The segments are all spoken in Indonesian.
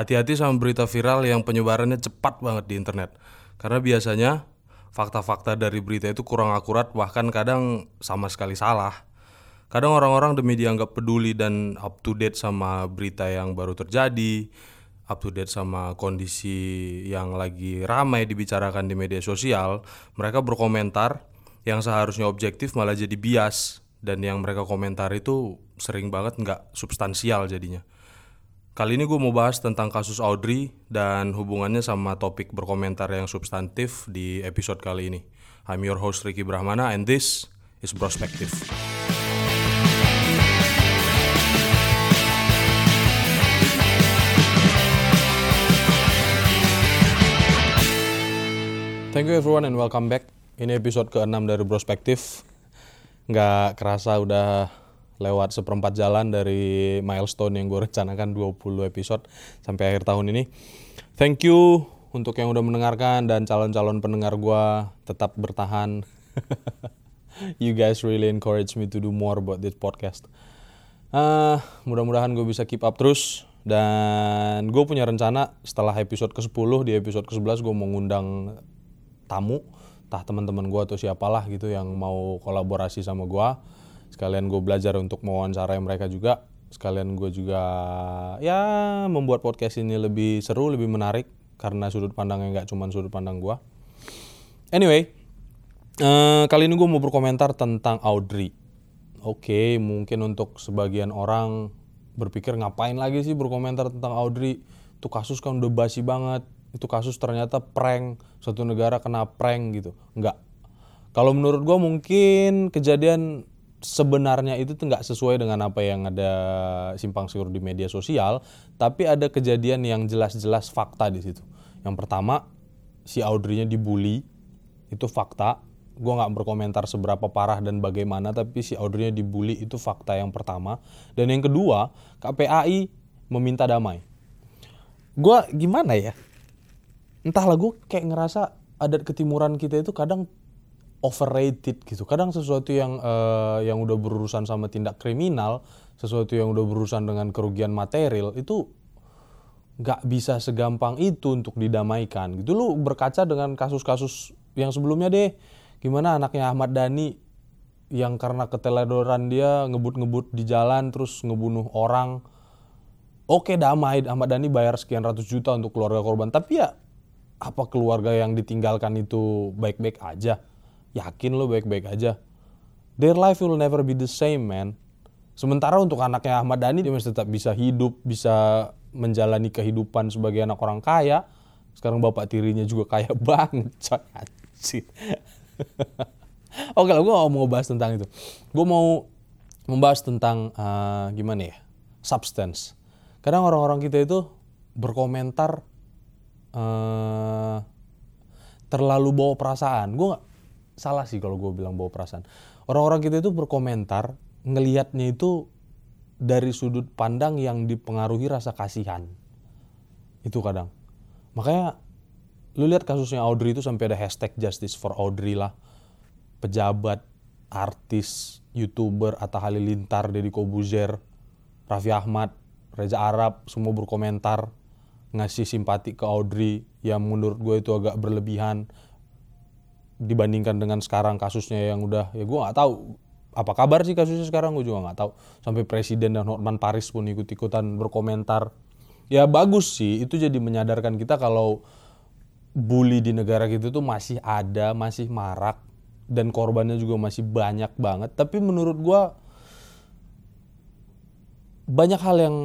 hati-hati sama berita viral yang penyebarannya cepat banget di internet. Karena biasanya fakta-fakta dari berita itu kurang akurat bahkan kadang sama sekali salah. Kadang orang-orang demi dianggap peduli dan up to date sama berita yang baru terjadi, up to date sama kondisi yang lagi ramai dibicarakan di media sosial, mereka berkomentar yang seharusnya objektif malah jadi bias dan yang mereka komentar itu sering banget nggak substansial jadinya. Kali ini gue mau bahas tentang kasus Audrey dan hubungannya sama topik berkomentar yang substantif di episode kali ini. I'm your host Ricky Brahmana and this is Prospective. Thank you everyone and welcome back. Ini episode ke-6 dari Prospektif. Nggak kerasa udah lewat seperempat jalan dari milestone yang gue rencanakan 20 episode sampai akhir tahun ini. Thank you untuk yang udah mendengarkan dan calon-calon pendengar gue tetap bertahan. you guys really encourage me to do more about this podcast. Uh, mudah-mudahan gue bisa keep up terus dan gue punya rencana setelah episode ke-10 di episode ke-11 gue mau ngundang tamu entah teman-teman gue atau siapalah gitu yang mau kolaborasi sama gue sekalian gue belajar untuk mewawancarai mereka juga. Sekalian gue juga ya membuat podcast ini lebih seru lebih menarik karena sudut pandangnya nggak cuma sudut pandang gue anyway uh, kali ini gue mau berkomentar tentang Audrey. Oke okay, mungkin untuk sebagian orang berpikir ngapain lagi sih berkomentar tentang Audrey? Itu kasus kan udah basi banget. Itu kasus ternyata prank. Satu negara kena prank gitu. Enggak kalau menurut gue mungkin kejadian sebenarnya itu nggak sesuai dengan apa yang ada simpang siur di media sosial tapi ada kejadian yang jelas-jelas fakta di situ. Yang pertama si Audrey-nya dibully itu fakta. Gue nggak berkomentar seberapa parah dan bagaimana tapi si Audrey-nya dibully itu fakta yang pertama. Dan yang kedua KPAI meminta damai. Gue gimana ya? Entahlah gue kayak ngerasa adat ketimuran kita itu kadang overrated gitu. Kadang sesuatu yang uh, yang udah berurusan sama tindak kriminal, sesuatu yang udah berurusan dengan kerugian material itu nggak bisa segampang itu untuk didamaikan. Gitu lu berkaca dengan kasus-kasus yang sebelumnya deh. Gimana anaknya Ahmad Dhani yang karena keteledoran dia ngebut-ngebut di jalan terus ngebunuh orang. Oke damai Ahmad Dhani bayar sekian ratus juta untuk keluarga korban. Tapi ya apa keluarga yang ditinggalkan itu baik-baik aja? Yakin lo baik-baik aja? Their life will never be the same, man. Sementara untuk anaknya Ahmad Dhani dia masih tetap bisa hidup, bisa menjalani kehidupan sebagai anak orang kaya. Sekarang bapak tirinya juga kaya banget, coy. Oke lah, gue mau bahas tentang itu. Gue mau membahas tentang uh, gimana ya, substance. Kadang orang-orang kita itu berkomentar uh, terlalu bawa perasaan. Gue nggak salah sih kalau gue bilang bawa perasaan. Orang-orang kita itu berkomentar ngelihatnya itu dari sudut pandang yang dipengaruhi rasa kasihan. Itu kadang. Makanya lu lihat kasusnya Audrey itu sampai ada hashtag justice for Audrey lah. Pejabat, artis, youtuber, Atta Halilintar, Deddy Kobuzer, Raffi Ahmad, Reza Arab, semua berkomentar ngasih simpati ke Audrey yang menurut gue itu agak berlebihan dibandingkan dengan sekarang kasusnya yang udah ya gue nggak tahu apa kabar sih kasusnya sekarang gue juga nggak tahu. Sampai presiden dan Hotman Paris pun ikut-ikutan berkomentar. Ya bagus sih itu jadi menyadarkan kita kalau bully di negara kita tuh masih ada masih marak dan korbannya juga masih banyak banget. Tapi menurut gue banyak hal yang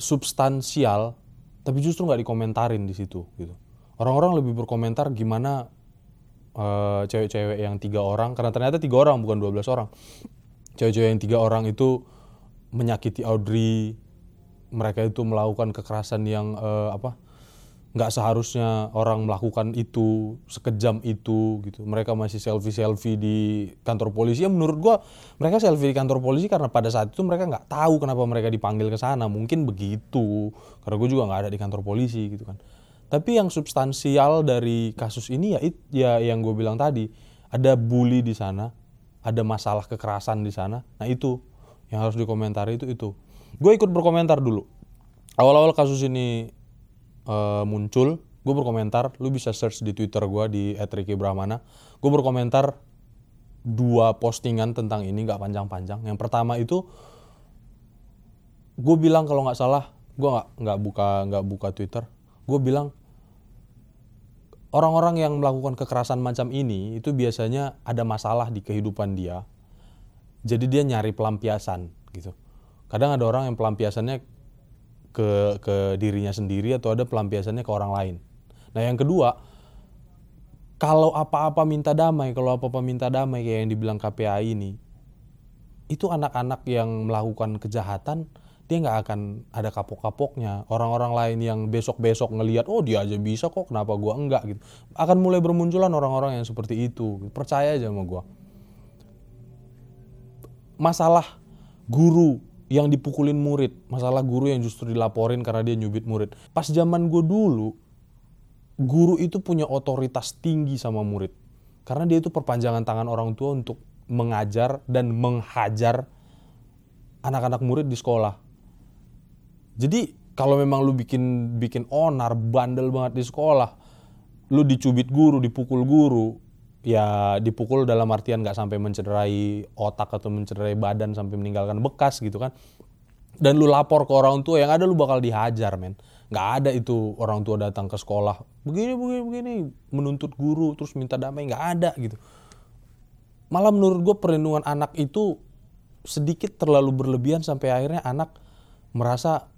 substansial tapi justru nggak dikomentarin di situ gitu. Orang-orang lebih berkomentar gimana uh, cewek-cewek yang tiga orang karena ternyata tiga orang bukan 12 orang. Cewek-cewek yang tiga orang itu menyakiti Audrey mereka itu melakukan kekerasan yang uh, apa nggak seharusnya orang melakukan itu sekejam itu gitu. Mereka masih selfie selfie di kantor polisi. Ya menurut gua mereka selfie di kantor polisi karena pada saat itu mereka nggak tahu kenapa mereka dipanggil ke sana. Mungkin begitu karena gue juga nggak ada di kantor polisi gitu kan tapi yang substansial dari kasus ini ya ya yang gue bilang tadi ada bully di sana ada masalah kekerasan di sana. Nah itu yang harus dikomentari itu itu. Gue ikut berkomentar dulu. Awal-awal kasus ini uh, muncul gue berkomentar. Lu bisa search di twitter gue di @ricky_brahmana gue berkomentar dua postingan tentang ini nggak panjang-panjang. Yang pertama itu gue bilang kalau nggak salah gue nggak nggak buka nggak buka twitter. Gue bilang orang-orang yang melakukan kekerasan macam ini itu biasanya ada masalah di kehidupan dia. Jadi dia nyari pelampiasan gitu. Kadang ada orang yang pelampiasannya ke ke dirinya sendiri atau ada pelampiasannya ke orang lain. Nah yang kedua kalau apa-apa minta damai kalau apa-apa minta damai kayak yang dibilang KPAI ini itu anak-anak yang melakukan kejahatan dia nggak akan ada kapok-kapoknya orang-orang lain yang besok-besok ngelihat oh dia aja bisa kok kenapa gua enggak gitu akan mulai bermunculan orang-orang yang seperti itu percaya aja sama gua masalah guru yang dipukulin murid, masalah guru yang justru dilaporin karena dia nyubit murid. Pas zaman gue dulu, guru itu punya otoritas tinggi sama murid. Karena dia itu perpanjangan tangan orang tua untuk mengajar dan menghajar anak-anak murid di sekolah. Jadi kalau memang lu bikin bikin onar, bandel banget di sekolah, lu dicubit guru, dipukul guru, ya dipukul dalam artian nggak sampai mencederai otak atau mencederai badan sampai meninggalkan bekas gitu kan. Dan lu lapor ke orang tua yang ada lu bakal dihajar men. Nggak ada itu orang tua datang ke sekolah begini begini begini menuntut guru terus minta damai nggak ada gitu. Malah menurut gue perlindungan anak itu sedikit terlalu berlebihan sampai akhirnya anak merasa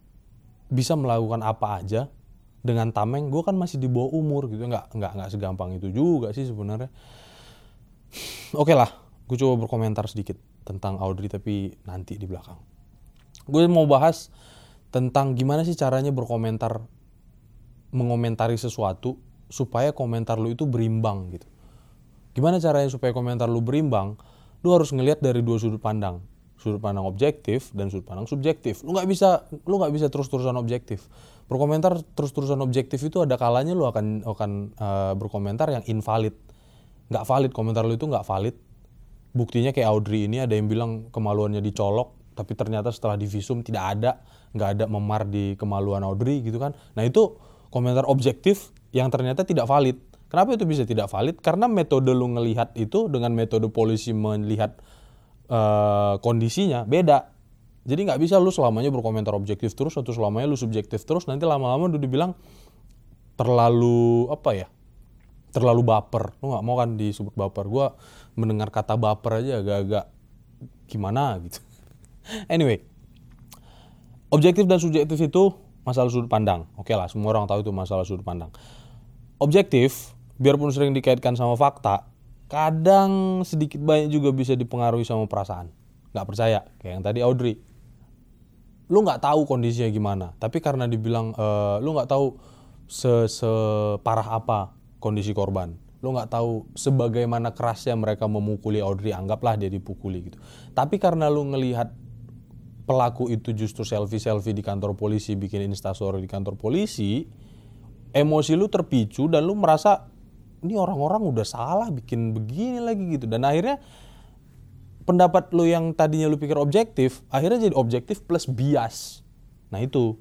bisa melakukan apa aja dengan tameng gue kan masih di bawah umur gitu. Nggak nggak nggak segampang itu juga sih sebenarnya. Oke lah gue coba berkomentar sedikit tentang Audrey tapi nanti di belakang. Gue mau bahas tentang gimana sih caranya berkomentar mengomentari sesuatu supaya komentar lu itu berimbang gitu. Gimana caranya supaya komentar lu berimbang? Lu harus ngelihat dari dua sudut pandang sudut pandang objektif dan sudut pandang subjektif. Lu nggak bisa lu nggak bisa terus-terusan objektif. Berkomentar terus-terusan objektif itu ada kalanya lu akan akan uh, berkomentar yang invalid. Nggak valid komentar lu itu nggak valid. Buktinya kayak Audrey ini ada yang bilang kemaluannya dicolok, tapi ternyata setelah divisum tidak ada, nggak ada memar di kemaluan Audrey gitu kan. Nah itu komentar objektif yang ternyata tidak valid. Kenapa itu bisa tidak valid? Karena metode lu ngelihat itu dengan metode polisi melihat uh, kondisinya beda. Jadi nggak bisa lu selamanya berkomentar objektif terus atau selamanya lu subjektif terus nanti lama-lama udah dibilang terlalu apa ya? Terlalu baper. Lu nggak mau kan disebut baper. Gua mendengar kata baper aja agak-agak gimana gitu. anyway, objektif dan subjektif itu masalah sudut pandang. Oke lah, semua orang tahu itu masalah sudut pandang. Objektif, biarpun sering dikaitkan sama fakta, kadang sedikit banyak juga bisa dipengaruhi sama perasaan. Nggak percaya. Kayak yang tadi Audrey. Lu nggak tahu kondisinya gimana. Tapi karena dibilang e, lu nggak tahu se separah apa kondisi korban. Lu nggak tahu sebagaimana kerasnya mereka memukuli Audrey anggaplah dia dipukuli gitu. Tapi karena lu ngelihat pelaku itu justru selfie selfie di kantor polisi bikin instastory di kantor polisi emosi lu terpicu dan lu merasa ini orang-orang udah salah bikin begini lagi gitu. Dan akhirnya pendapat lu yang tadinya lu pikir objektif akhirnya jadi objektif plus bias. Nah itu.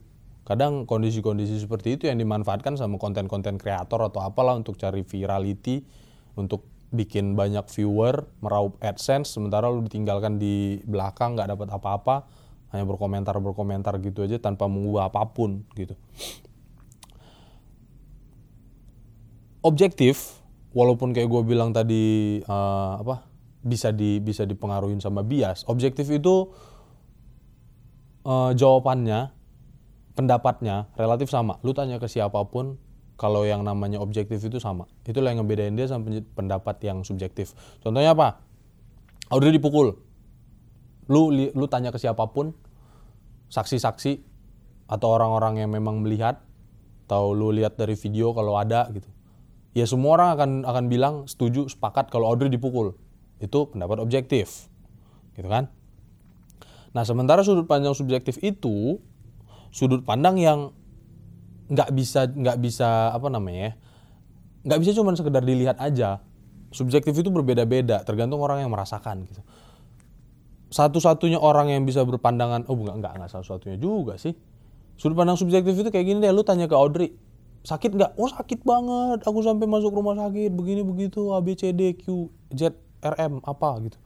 Kadang kondisi-kondisi seperti itu yang dimanfaatkan sama konten-konten kreator atau apalah untuk cari virality untuk bikin banyak viewer meraup adsense sementara lu ditinggalkan di belakang nggak dapat apa-apa hanya berkomentar berkomentar gitu aja tanpa mengubah apa pun gitu objektif walaupun kayak gue bilang tadi uh, apa bisa di bisa dipengaruhi sama bias objektif itu uh, jawabannya pendapatnya relatif sama. Lu tanya ke siapa pun kalau yang namanya objektif itu sama. Itulah yang ngebedain dia sama pendapat yang subjektif. Contohnya apa? Audrey dipukul. Lu lu tanya ke siapa pun saksi-saksi atau orang-orang yang memang melihat atau lu lihat dari video kalau ada gitu ya semua orang akan akan bilang setuju sepakat kalau Audrey dipukul. Itu pendapat objektif gitu kan? Nah sementara sudut pandang subjektif itu sudut pandang yang nggak bisa nggak bisa apa namanya ya nggak bisa cuma sekedar dilihat aja. Subjektif itu berbeda-beda tergantung orang yang merasakan gitu. Satu-satunya orang yang bisa berpandangan oh enggak enggak enggak satu-satunya juga sih. Sudut pandang subjektif itu kayak gini deh, lu tanya ke Audrey, sakit nggak? Oh sakit banget, aku sampai masuk rumah sakit, begini begitu, A B C D Q Z R M apa gitu.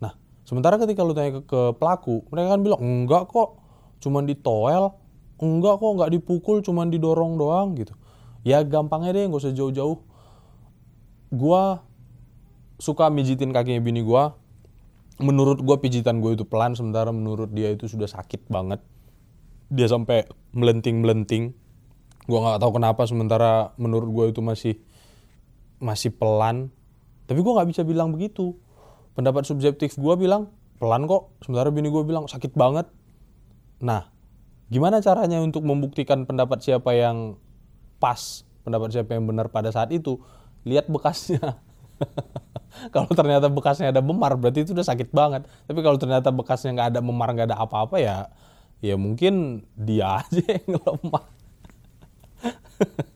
Nah, sementara ketika lu tanya ke, ke pelaku, mereka kan bilang enggak kok, cuman ditoel, enggak kok nggak dipukul, cuman didorong doang gitu. Ya gampangnya deh, nggak usah jauh-jauh. Gua suka mijitin kakinya bini gua. Menurut gua pijitan gue itu pelan, sementara menurut dia itu sudah sakit banget. Dia sampai melenting-melenting gua nggak tahu kenapa sementara menurut gue itu masih masih pelan. Tapi gua nggak bisa bilang begitu. Pendapat subjektif gua bilang pelan kok. Sementara bini gue bilang sakit banget. Nah gimana caranya untuk membuktikan pendapat siapa yang pas pendapat siapa yang benar pada saat itu? Lihat bekasnya. Kalau ternyata bekasnya ada memar berarti itu udah sakit banget. Tapi kalau ternyata bekasnya nggak ada memar nggak ada apa-apa ya ya mungkin dia aja yang lemah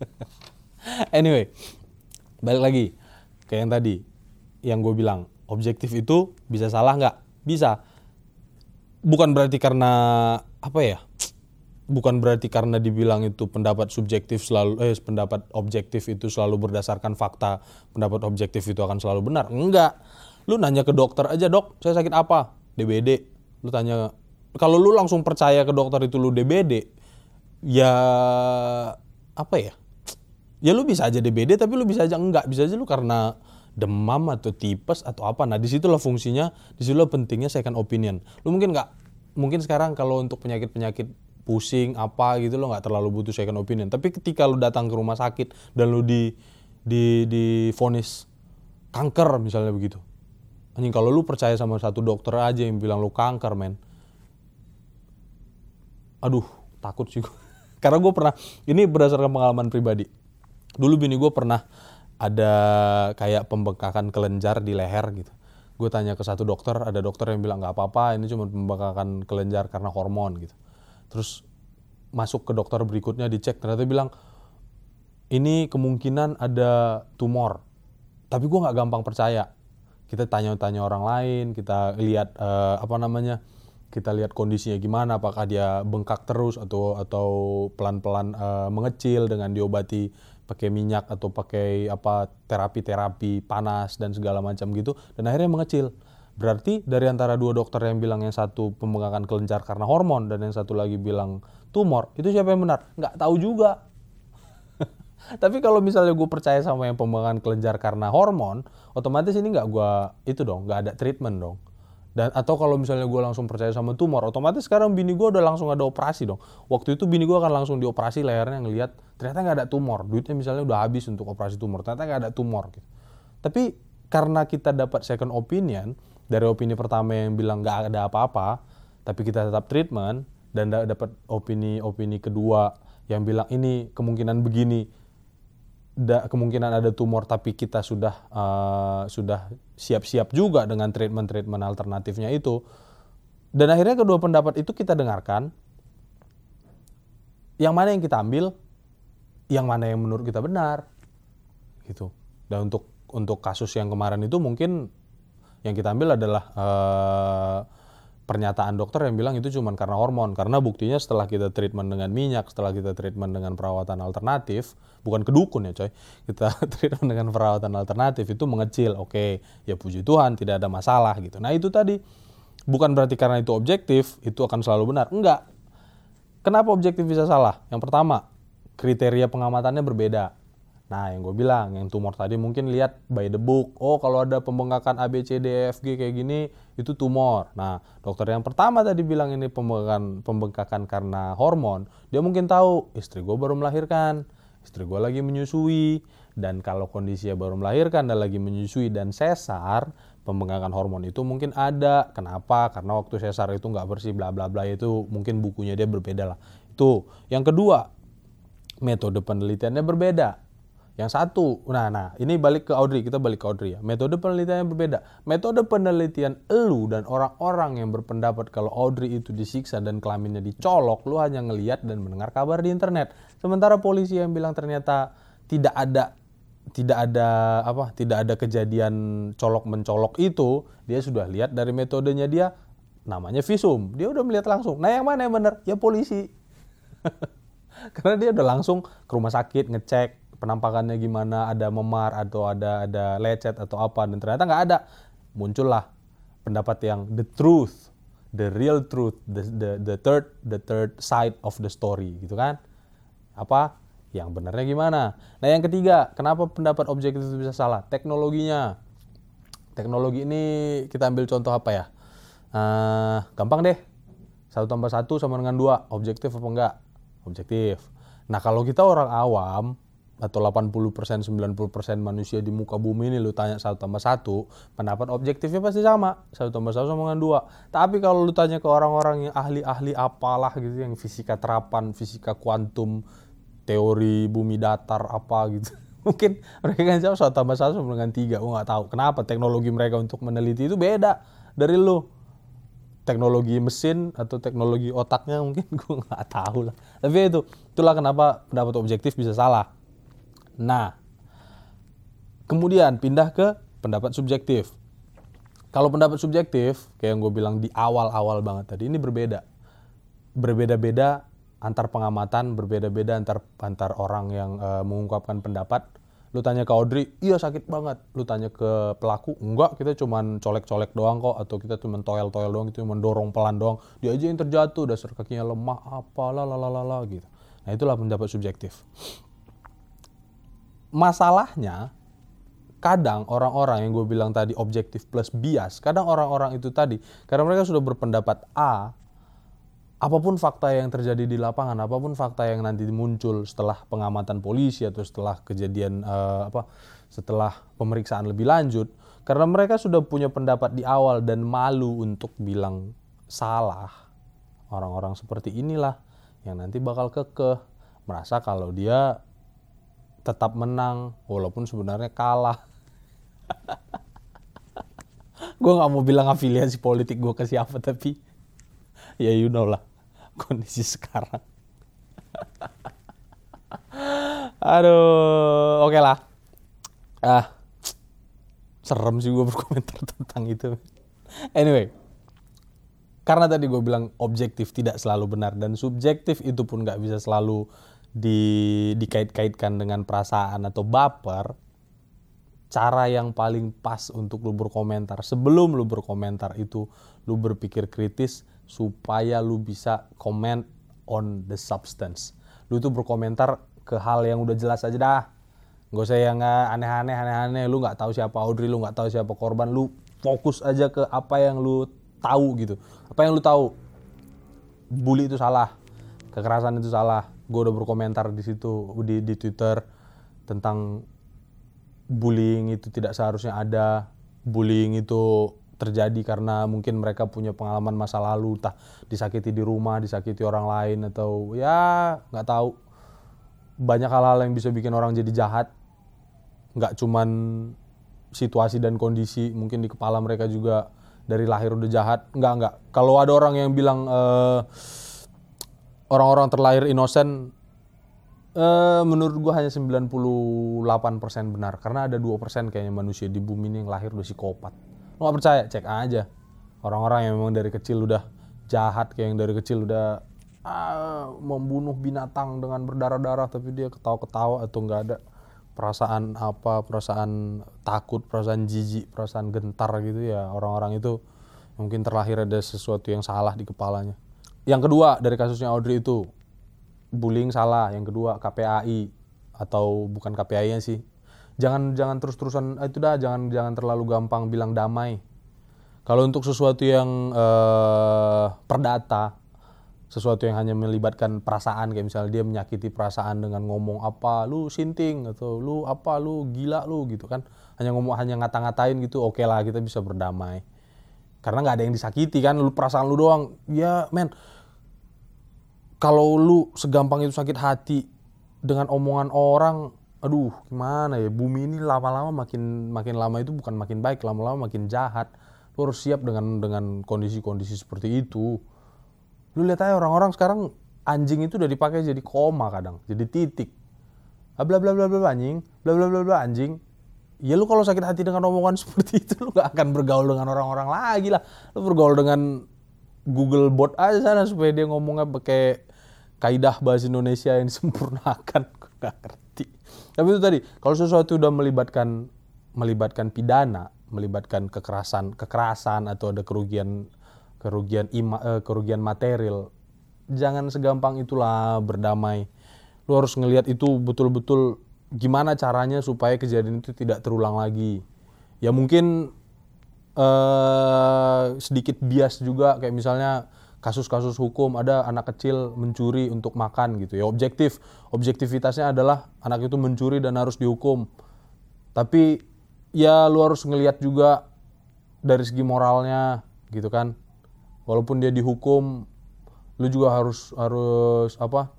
anyway balik lagi kayak yang tadi yang gue bilang objektif itu bisa salah nggak? Bisa. Bukan berarti karena apa ya? Bukan berarti karena dibilang itu pendapat subjektif selalu eh pendapat objektif itu selalu berdasarkan fakta pendapat objektif itu akan selalu benar. Enggak. Lu nanya ke dokter aja dok saya sakit apa? DBD lu tanya kalau lu langsung percaya ke dokter itu lu DBD ya apa ya? Ya lu bisa aja DBD tapi lu bisa aja enggak. Bisa aja lu karena demam atau tipes atau apa. Nah di situlah fungsinya di situlah pentingnya second opinion. Lu mungkin nggak mungkin sekarang kalau untuk penyakit penyakit pusing apa gitu lo nggak terlalu butuh second opinion. Tapi ketika lu datang ke rumah sakit dan lu di di di vonis kanker misalnya begitu. Anjing kalau lu percaya sama satu dokter aja yang bilang lu kanker men. Aduh takut sih karena gue pernah ini berdasarkan pengalaman pribadi. Dulu bini gue pernah ada kayak pembengkakan kelenjar di leher gitu. Gue tanya ke satu dokter ada dokter yang bilang nggak apa-apa ini cuma pembengkakan kelenjar karena hormon gitu. Terus masuk ke dokter berikutnya dicek ternyata bilang ini kemungkinan ada tumor tapi gue nggak gampang percaya. Kita tanya-tanya orang lain kita lihat uh, apa namanya kita lihat kondisinya gimana apakah dia bengkak terus atau atau pelan-pelan uh, mengecil dengan diobati pakai minyak atau pakai apa terapi-terapi panas dan segala macam gitu dan akhirnya mengecil. Berarti dari antara dua dokter yang bilang yang satu pembengkakan kelenjar karena hormon dan yang satu lagi bilang tumor, itu siapa yang benar? Nggak tahu juga. Tapi kalau misalnya gue percaya sama yang pembengkakan kelenjar karena hormon, otomatis ini nggak gue itu dong, nggak ada treatment dong. Dan atau kalau misalnya gue langsung percaya sama tumor, otomatis sekarang bini gue udah langsung ada operasi dong. Waktu itu bini gue akan langsung dioperasi lehernya ngelihat ternyata nggak ada tumor. Duitnya misalnya udah habis untuk operasi tumor, ternyata nggak ada tumor. Gitu. Tapi karena kita dapat second opinion dari opini pertama yang bilang nggak ada apa-apa, tapi kita tetap treatment dan dapat opini-opini kedua yang bilang ini kemungkinan begini, da, kemungkinan ada tumor tapi kita sudah uh, sudah siap-siap juga dengan treatment-treatment alternatifnya itu. Dan akhirnya kedua pendapat itu kita dengarkan. Yang mana yang kita ambil yang mana yang menurut kita benar gitu. Dan untuk untuk kasus yang kemarin itu mungkin yang kita ambil adalah uh, pernyataan dokter yang bilang itu cuma karena hormon. Karena buktinya setelah kita treatment dengan minyak setelah kita treatment dengan perawatan alternatif bukan kedukun ya coy. Kita treatment dengan perawatan alternatif itu mengecil. Oke ya puji Tuhan tidak ada masalah gitu. Nah itu tadi. Bukan berarti karena itu objektif itu akan selalu benar. Enggak. Kenapa objektif bisa salah? Yang pertama kriteria pengamatannya berbeda Nah, yang gue bilang, yang tumor tadi mungkin lihat by the book. Oh, kalau ada pembengkakan A, B, C, D, E, F, G kayak gini, itu tumor. Nah, dokter yang pertama tadi bilang ini pembengkakan, pembengkakan karena hormon. Dia mungkin tahu, istri gue baru melahirkan, istri gue lagi menyusui. Dan kalau kondisinya baru melahirkan dan lagi menyusui dan sesar, pembengkakan hormon itu mungkin ada. Kenapa? Karena waktu sesar itu nggak bersih, bla bla bla itu mungkin bukunya dia berbeda lah. Itu. Yang kedua, metode penelitiannya berbeda yang satu, nah, nah ini balik ke Audrey, kita balik ke Audrey ya. Metode penelitian yang berbeda. Metode penelitian elu dan orang-orang yang berpendapat kalau Audrey itu disiksa dan kelaminnya dicolok, lu hanya ngeliat dan mendengar kabar di internet. Sementara polisi yang bilang ternyata tidak ada tidak ada apa tidak ada kejadian colok mencolok itu dia sudah lihat dari metodenya dia namanya visum dia udah melihat langsung nah yang mana yang benar ya polisi Karena dia udah langsung ke rumah sakit ngecek penampakannya gimana, ada memar atau ada ada lecet atau apa dan ternyata nggak ada. Muncullah pendapat yang the truth, the real truth, the, the the third the third side of the story gitu kan. Apa? Yang benarnya gimana? Nah, yang ketiga, kenapa pendapat objektif itu bisa salah? Teknologinya. Teknologi ini kita ambil contoh apa ya? Uh, gampang deh. Satu tambah satu sama dengan dua. Objektif apa enggak? Objektif. Nah kalau kita orang awam atau 80% 90% manusia di muka bumi ini lu tanya satu tambah satu pendapat objektifnya pasti sama. Satu tambah satu sama dengan dua. Tapi kalau lu tanya ke orang-orang yang ahli-ahli apalah gitu yang fisika terapan fisika kuantum teori bumi datar apa gitu mungkin mereka kan jawab satu tambah satu sama dengan tiga. Gue nggak tahu. Kenapa teknologi mereka untuk meneliti itu beda dari lu? Teknologi mesin atau teknologi otaknya mungkin gue nggak tahu lah. Tapi itu itulah kenapa pendapat objektif bisa salah nah kemudian pindah ke pendapat subjektif kalau pendapat subjektif kayak yang gue bilang di awal-awal banget tadi ini berbeda berbeda-beda antar pengamatan berbeda-beda antar antar orang yang uh, mengungkapkan pendapat Lu tanya ke Audrey, iya sakit banget. Lu tanya ke pelaku, enggak kita cuman colek-colek doang kok. Atau kita cuma toel-toel doang, kita cuma dorong pelan doang. Dia aja yang terjatuh, dasar kakinya lemah, apalah, lalalala gitu. Nah itulah pendapat subjektif. Masalahnya, kadang orang-orang yang gue bilang tadi objektif plus bias, kadang orang-orang itu tadi, karena mereka sudah berpendapat A, apa pun fakta yang terjadi di lapangan, apa pun fakta yang nanti muncul setelah pengamatan polisi atau setelah kejadian uh, apa setelah pemeriksaan lebih lanjut, karena mereka sudah punya pendapat di awal dan malu untuk bilang salah. Orang-orang seperti inilah yang nanti bakal kekeh merasa kalau dia tetap menang walaupun sebenarnya kalah. gue nggak mau bilang afiliasi politik gue ke siapa tapi ya you know lah kondisi sekarang. Aduh, oke okay lah. Ah, serem sih gue berkomentar tentang itu. Anyway, karena tadi gue bilang objektif tidak selalu benar dan subjektif itu pun nggak bisa selalu di, dikait-kaitkan dengan perasaan atau baper. Cara yang paling pas untuk lu berkomentar sebelum lu berkomentar itu lu berpikir kritis supaya lu bisa comment on the substance. Lu tuh berkomentar ke hal yang udah jelas aja dah. Gak usah yang aneh-aneh, aneh-aneh. Lu nggak tahu siapa Audrey, lu nggak tahu siapa korban. Lu fokus aja ke apa yang lu tahu gitu. Apa yang lu tahu. Bully itu salah, kekerasan itu salah. Gue udah berkomentar di situ di di Twitter tentang bullying itu tidak seharusnya ada. Bullying itu terjadi karena mungkin mereka punya pengalaman masa lalu, entah disakiti di rumah, disakiti orang lain atau ya nggak tahu banyak hal-hal yang bisa bikin orang jadi jahat. Nggak cuman situasi dan kondisi, mungkin di kepala mereka juga dari lahir udah jahat. Nggak nggak. Kalau ada orang yang bilang eh, orang-orang terlahir inosen, uh, menurut gua hanya 98% benar karena ada 2% kayaknya manusia di bumi ini yang lahir udah psikopat Lo gak percaya, cek aja. Orang-orang yang memang dari kecil udah jahat, kayak yang dari kecil udah ah, membunuh binatang dengan berdarah-darah, tapi dia ketawa-ketawa atau nggak ada perasaan apa, perasaan takut, perasaan jijik, perasaan gentar gitu ya. Orang-orang itu mungkin terlahir ada sesuatu yang salah di kepalanya. Yang kedua dari kasusnya Audrey itu, bullying salah. Yang kedua KPAI atau bukan KPAI-nya sih, jangan jangan terus-terusan ah, itu dah jangan jangan terlalu gampang bilang damai. Kalau untuk sesuatu yang uh, perdata, sesuatu yang hanya melibatkan perasaan kayak misalnya dia menyakiti perasaan dengan ngomong apa lu sinting atau lu apa lu gila lu gitu kan hanya ngomong hanya ngata-ngatain gitu oke okay lah kita bisa berdamai karena nggak ada yang disakiti kan lu perasaan lu doang ya men kalau lu segampang itu sakit hati dengan omongan orang aduh gimana ya? Bumi ini lama-lama makin makin lama itu bukan makin baik lama-lama makin jahat. Lu harus siap dengan dengan kondisi-kondisi seperti itu. Lu lihat aja orang-orang sekarang anjing itu udah dipakai jadi koma kadang jadi titik. Ah, bla bla bla bla anjing. Bla bla bla bla anjing. Ya lu kalau sakit hati dengan omongan seperti itu lu gak akan bergaul dengan orang-orang lagi lah. Lu bergaul dengan Google bot aja sana supaya dia ngomongnya pakai kaidah bahasa Indonesia yang disempurnakan. Nggak ngerti. Tapi itu tadi kalau sesuatu udah melibatkan melibatkan pidana melibatkan kekerasan kekerasan atau ada kerugian kerugian ima, eh, kerugian material jangan segampang itulah berdamai. Lu harus ngelihat itu betul-betul gimana caranya supaya kejadian itu tidak terulang lagi. Ya mungkin eh, sedikit bias juga kayak misalnya kasus-kasus hukum ada anak kecil mencuri untuk makan gitu ya. Objektif objektivitasnya adalah anak itu mencuri dan harus dihukum. Tapi ya lu harus ngelihat juga dari segi moralnya gitu kan. Walaupun dia dihukum lu juga harus harus apa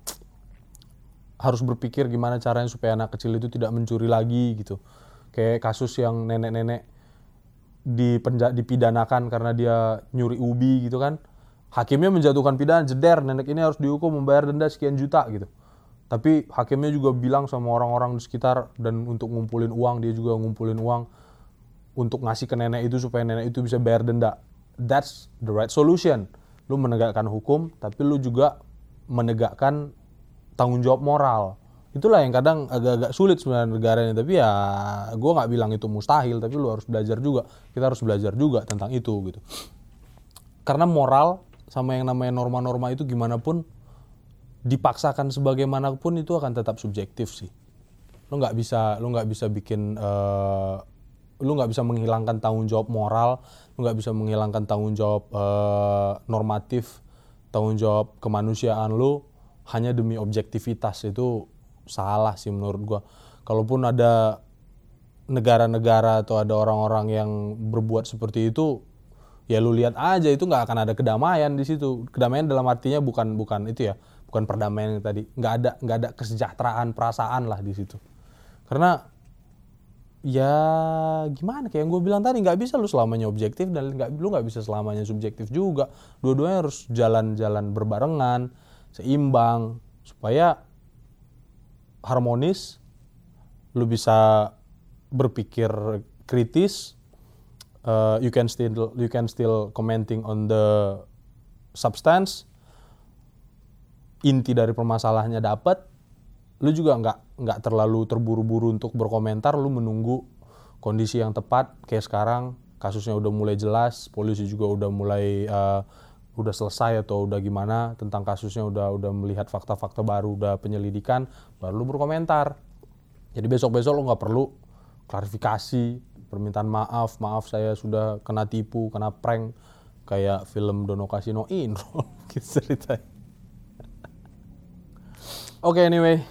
harus berpikir gimana caranya supaya anak kecil itu tidak mencuri lagi gitu. Kayak kasus yang nenek-nenek dipenja dipidanakan karena dia nyuri ubi gitu kan hakimnya menjatuhkan pidana jeder nenek ini harus dihukum membayar denda sekian juta gitu. Tapi hakimnya juga bilang sama orang-orang di sekitar dan untuk ngumpulin uang dia juga ngumpulin uang untuk ngasih ke nenek itu supaya nenek itu bisa bayar denda. That's the right solution. Lu menegakkan hukum tapi lu juga menegakkan tanggung jawab moral. Itulah yang kadang agak-agak sulit sebenarnya negara ini tapi ya gue nggak bilang itu mustahil tapi lu harus belajar juga. Kita harus belajar juga tentang itu gitu. Karena moral sama yang namanya norma-norma itu gimana pun dipaksakan sebagaimanapun itu akan tetap subjektif sih. Lo nggak bisa lo nggak bisa bikin uh, lu nggak bisa menghilangkan tanggung jawab moral, lu nggak bisa menghilangkan tanggung jawab uh, normatif, tanggung jawab kemanusiaan lu hanya demi objektivitas itu salah sih menurut gua. Kalaupun ada negara-negara atau ada orang-orang yang berbuat seperti itu, ya lu lihat aja itu nggak akan ada kedamaian di situ. Kedamaian dalam artinya bukan bukan itu ya bukan perdamaian yang tadi. Nggak ada nggak ada kesejahteraan perasaan lah di situ. Karena ya gimana? Kayak yang gue bilang tadi nggak bisa lu selamanya objektif dan nggak lu nggak bisa selamanya subjektif juga. Dua-duanya harus jalan-jalan berbarengan seimbang supaya harmonis lu bisa berpikir kritis uh, you can still you can still commenting on the substance. Inti dari permasalahannya dapat. Lu juga nggak nggak terlalu terburu-buru untuk berkomentar. Lu menunggu kondisi yang tepat. Kayak sekarang kasusnya udah mulai jelas. Polisi juga udah mulai uh, udah selesai atau udah gimana. Tentang kasusnya udah udah melihat fakta-fakta baru udah penyelidikan baru lu berkomentar. Jadi besok-besok lu nggak perlu klarifikasi permintaan maaf, maaf saya sudah kena tipu, kena prank kayak film Dono Kasino Intro gitu. Oke okay, anyway,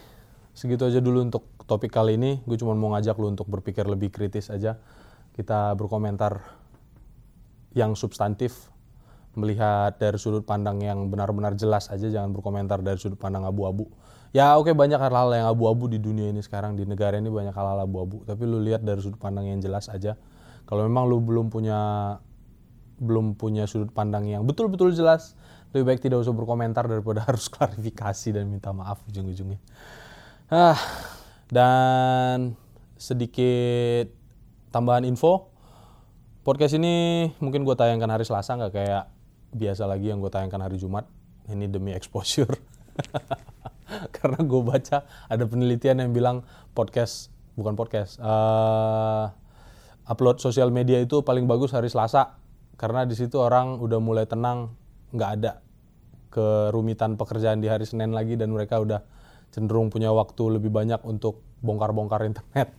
segitu aja dulu untuk topik kali ini. Gue cuma mau ngajak lu untuk berpikir lebih kritis aja. Kita berkomentar yang substantif, melihat dari sudut pandang yang benar-benar jelas aja, jangan berkomentar dari sudut pandang abu-abu ya oke okay, banyak hal-hal yang abu-abu di dunia ini sekarang. Di negara ini banyak hal-hal abu-abu. Tapi lu lihat dari sudut pandang yang jelas aja. Kalau memang lu belum punya belum punya sudut pandang yang betul-betul jelas lebih baik tidak usah berkomentar daripada harus klarifikasi dan minta maaf ujung-ujungnya. Ah dan sedikit tambahan info. Podcast ini mungkin gue tayangkan hari Selasa nggak kayak biasa lagi yang gue tayangkan hari Jumat. Ini demi exposure karena gue baca ada penelitian yang bilang podcast bukan podcast uh, upload sosial media itu paling bagus hari Selasa karena di situ orang udah mulai tenang nggak ada kerumitan pekerjaan di hari Senin lagi dan mereka udah cenderung punya waktu lebih banyak untuk bongkar-bongkar internet.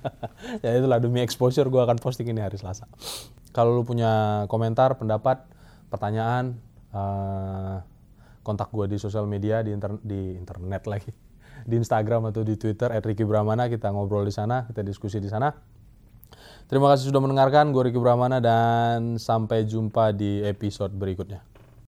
ya itulah demi exposure gue akan posting ini hari Selasa. Kalau lu punya komentar, pendapat, pertanyaan, uh, kontak gue di sosial media di, inter di internet lagi. Di Instagram atau di Twitter @ricky Brahmana kita ngobrol di sana kita diskusi di sana. Terima kasih sudah mendengarkan gue Ricky Brahmana dan sampai jumpa di episode berikutnya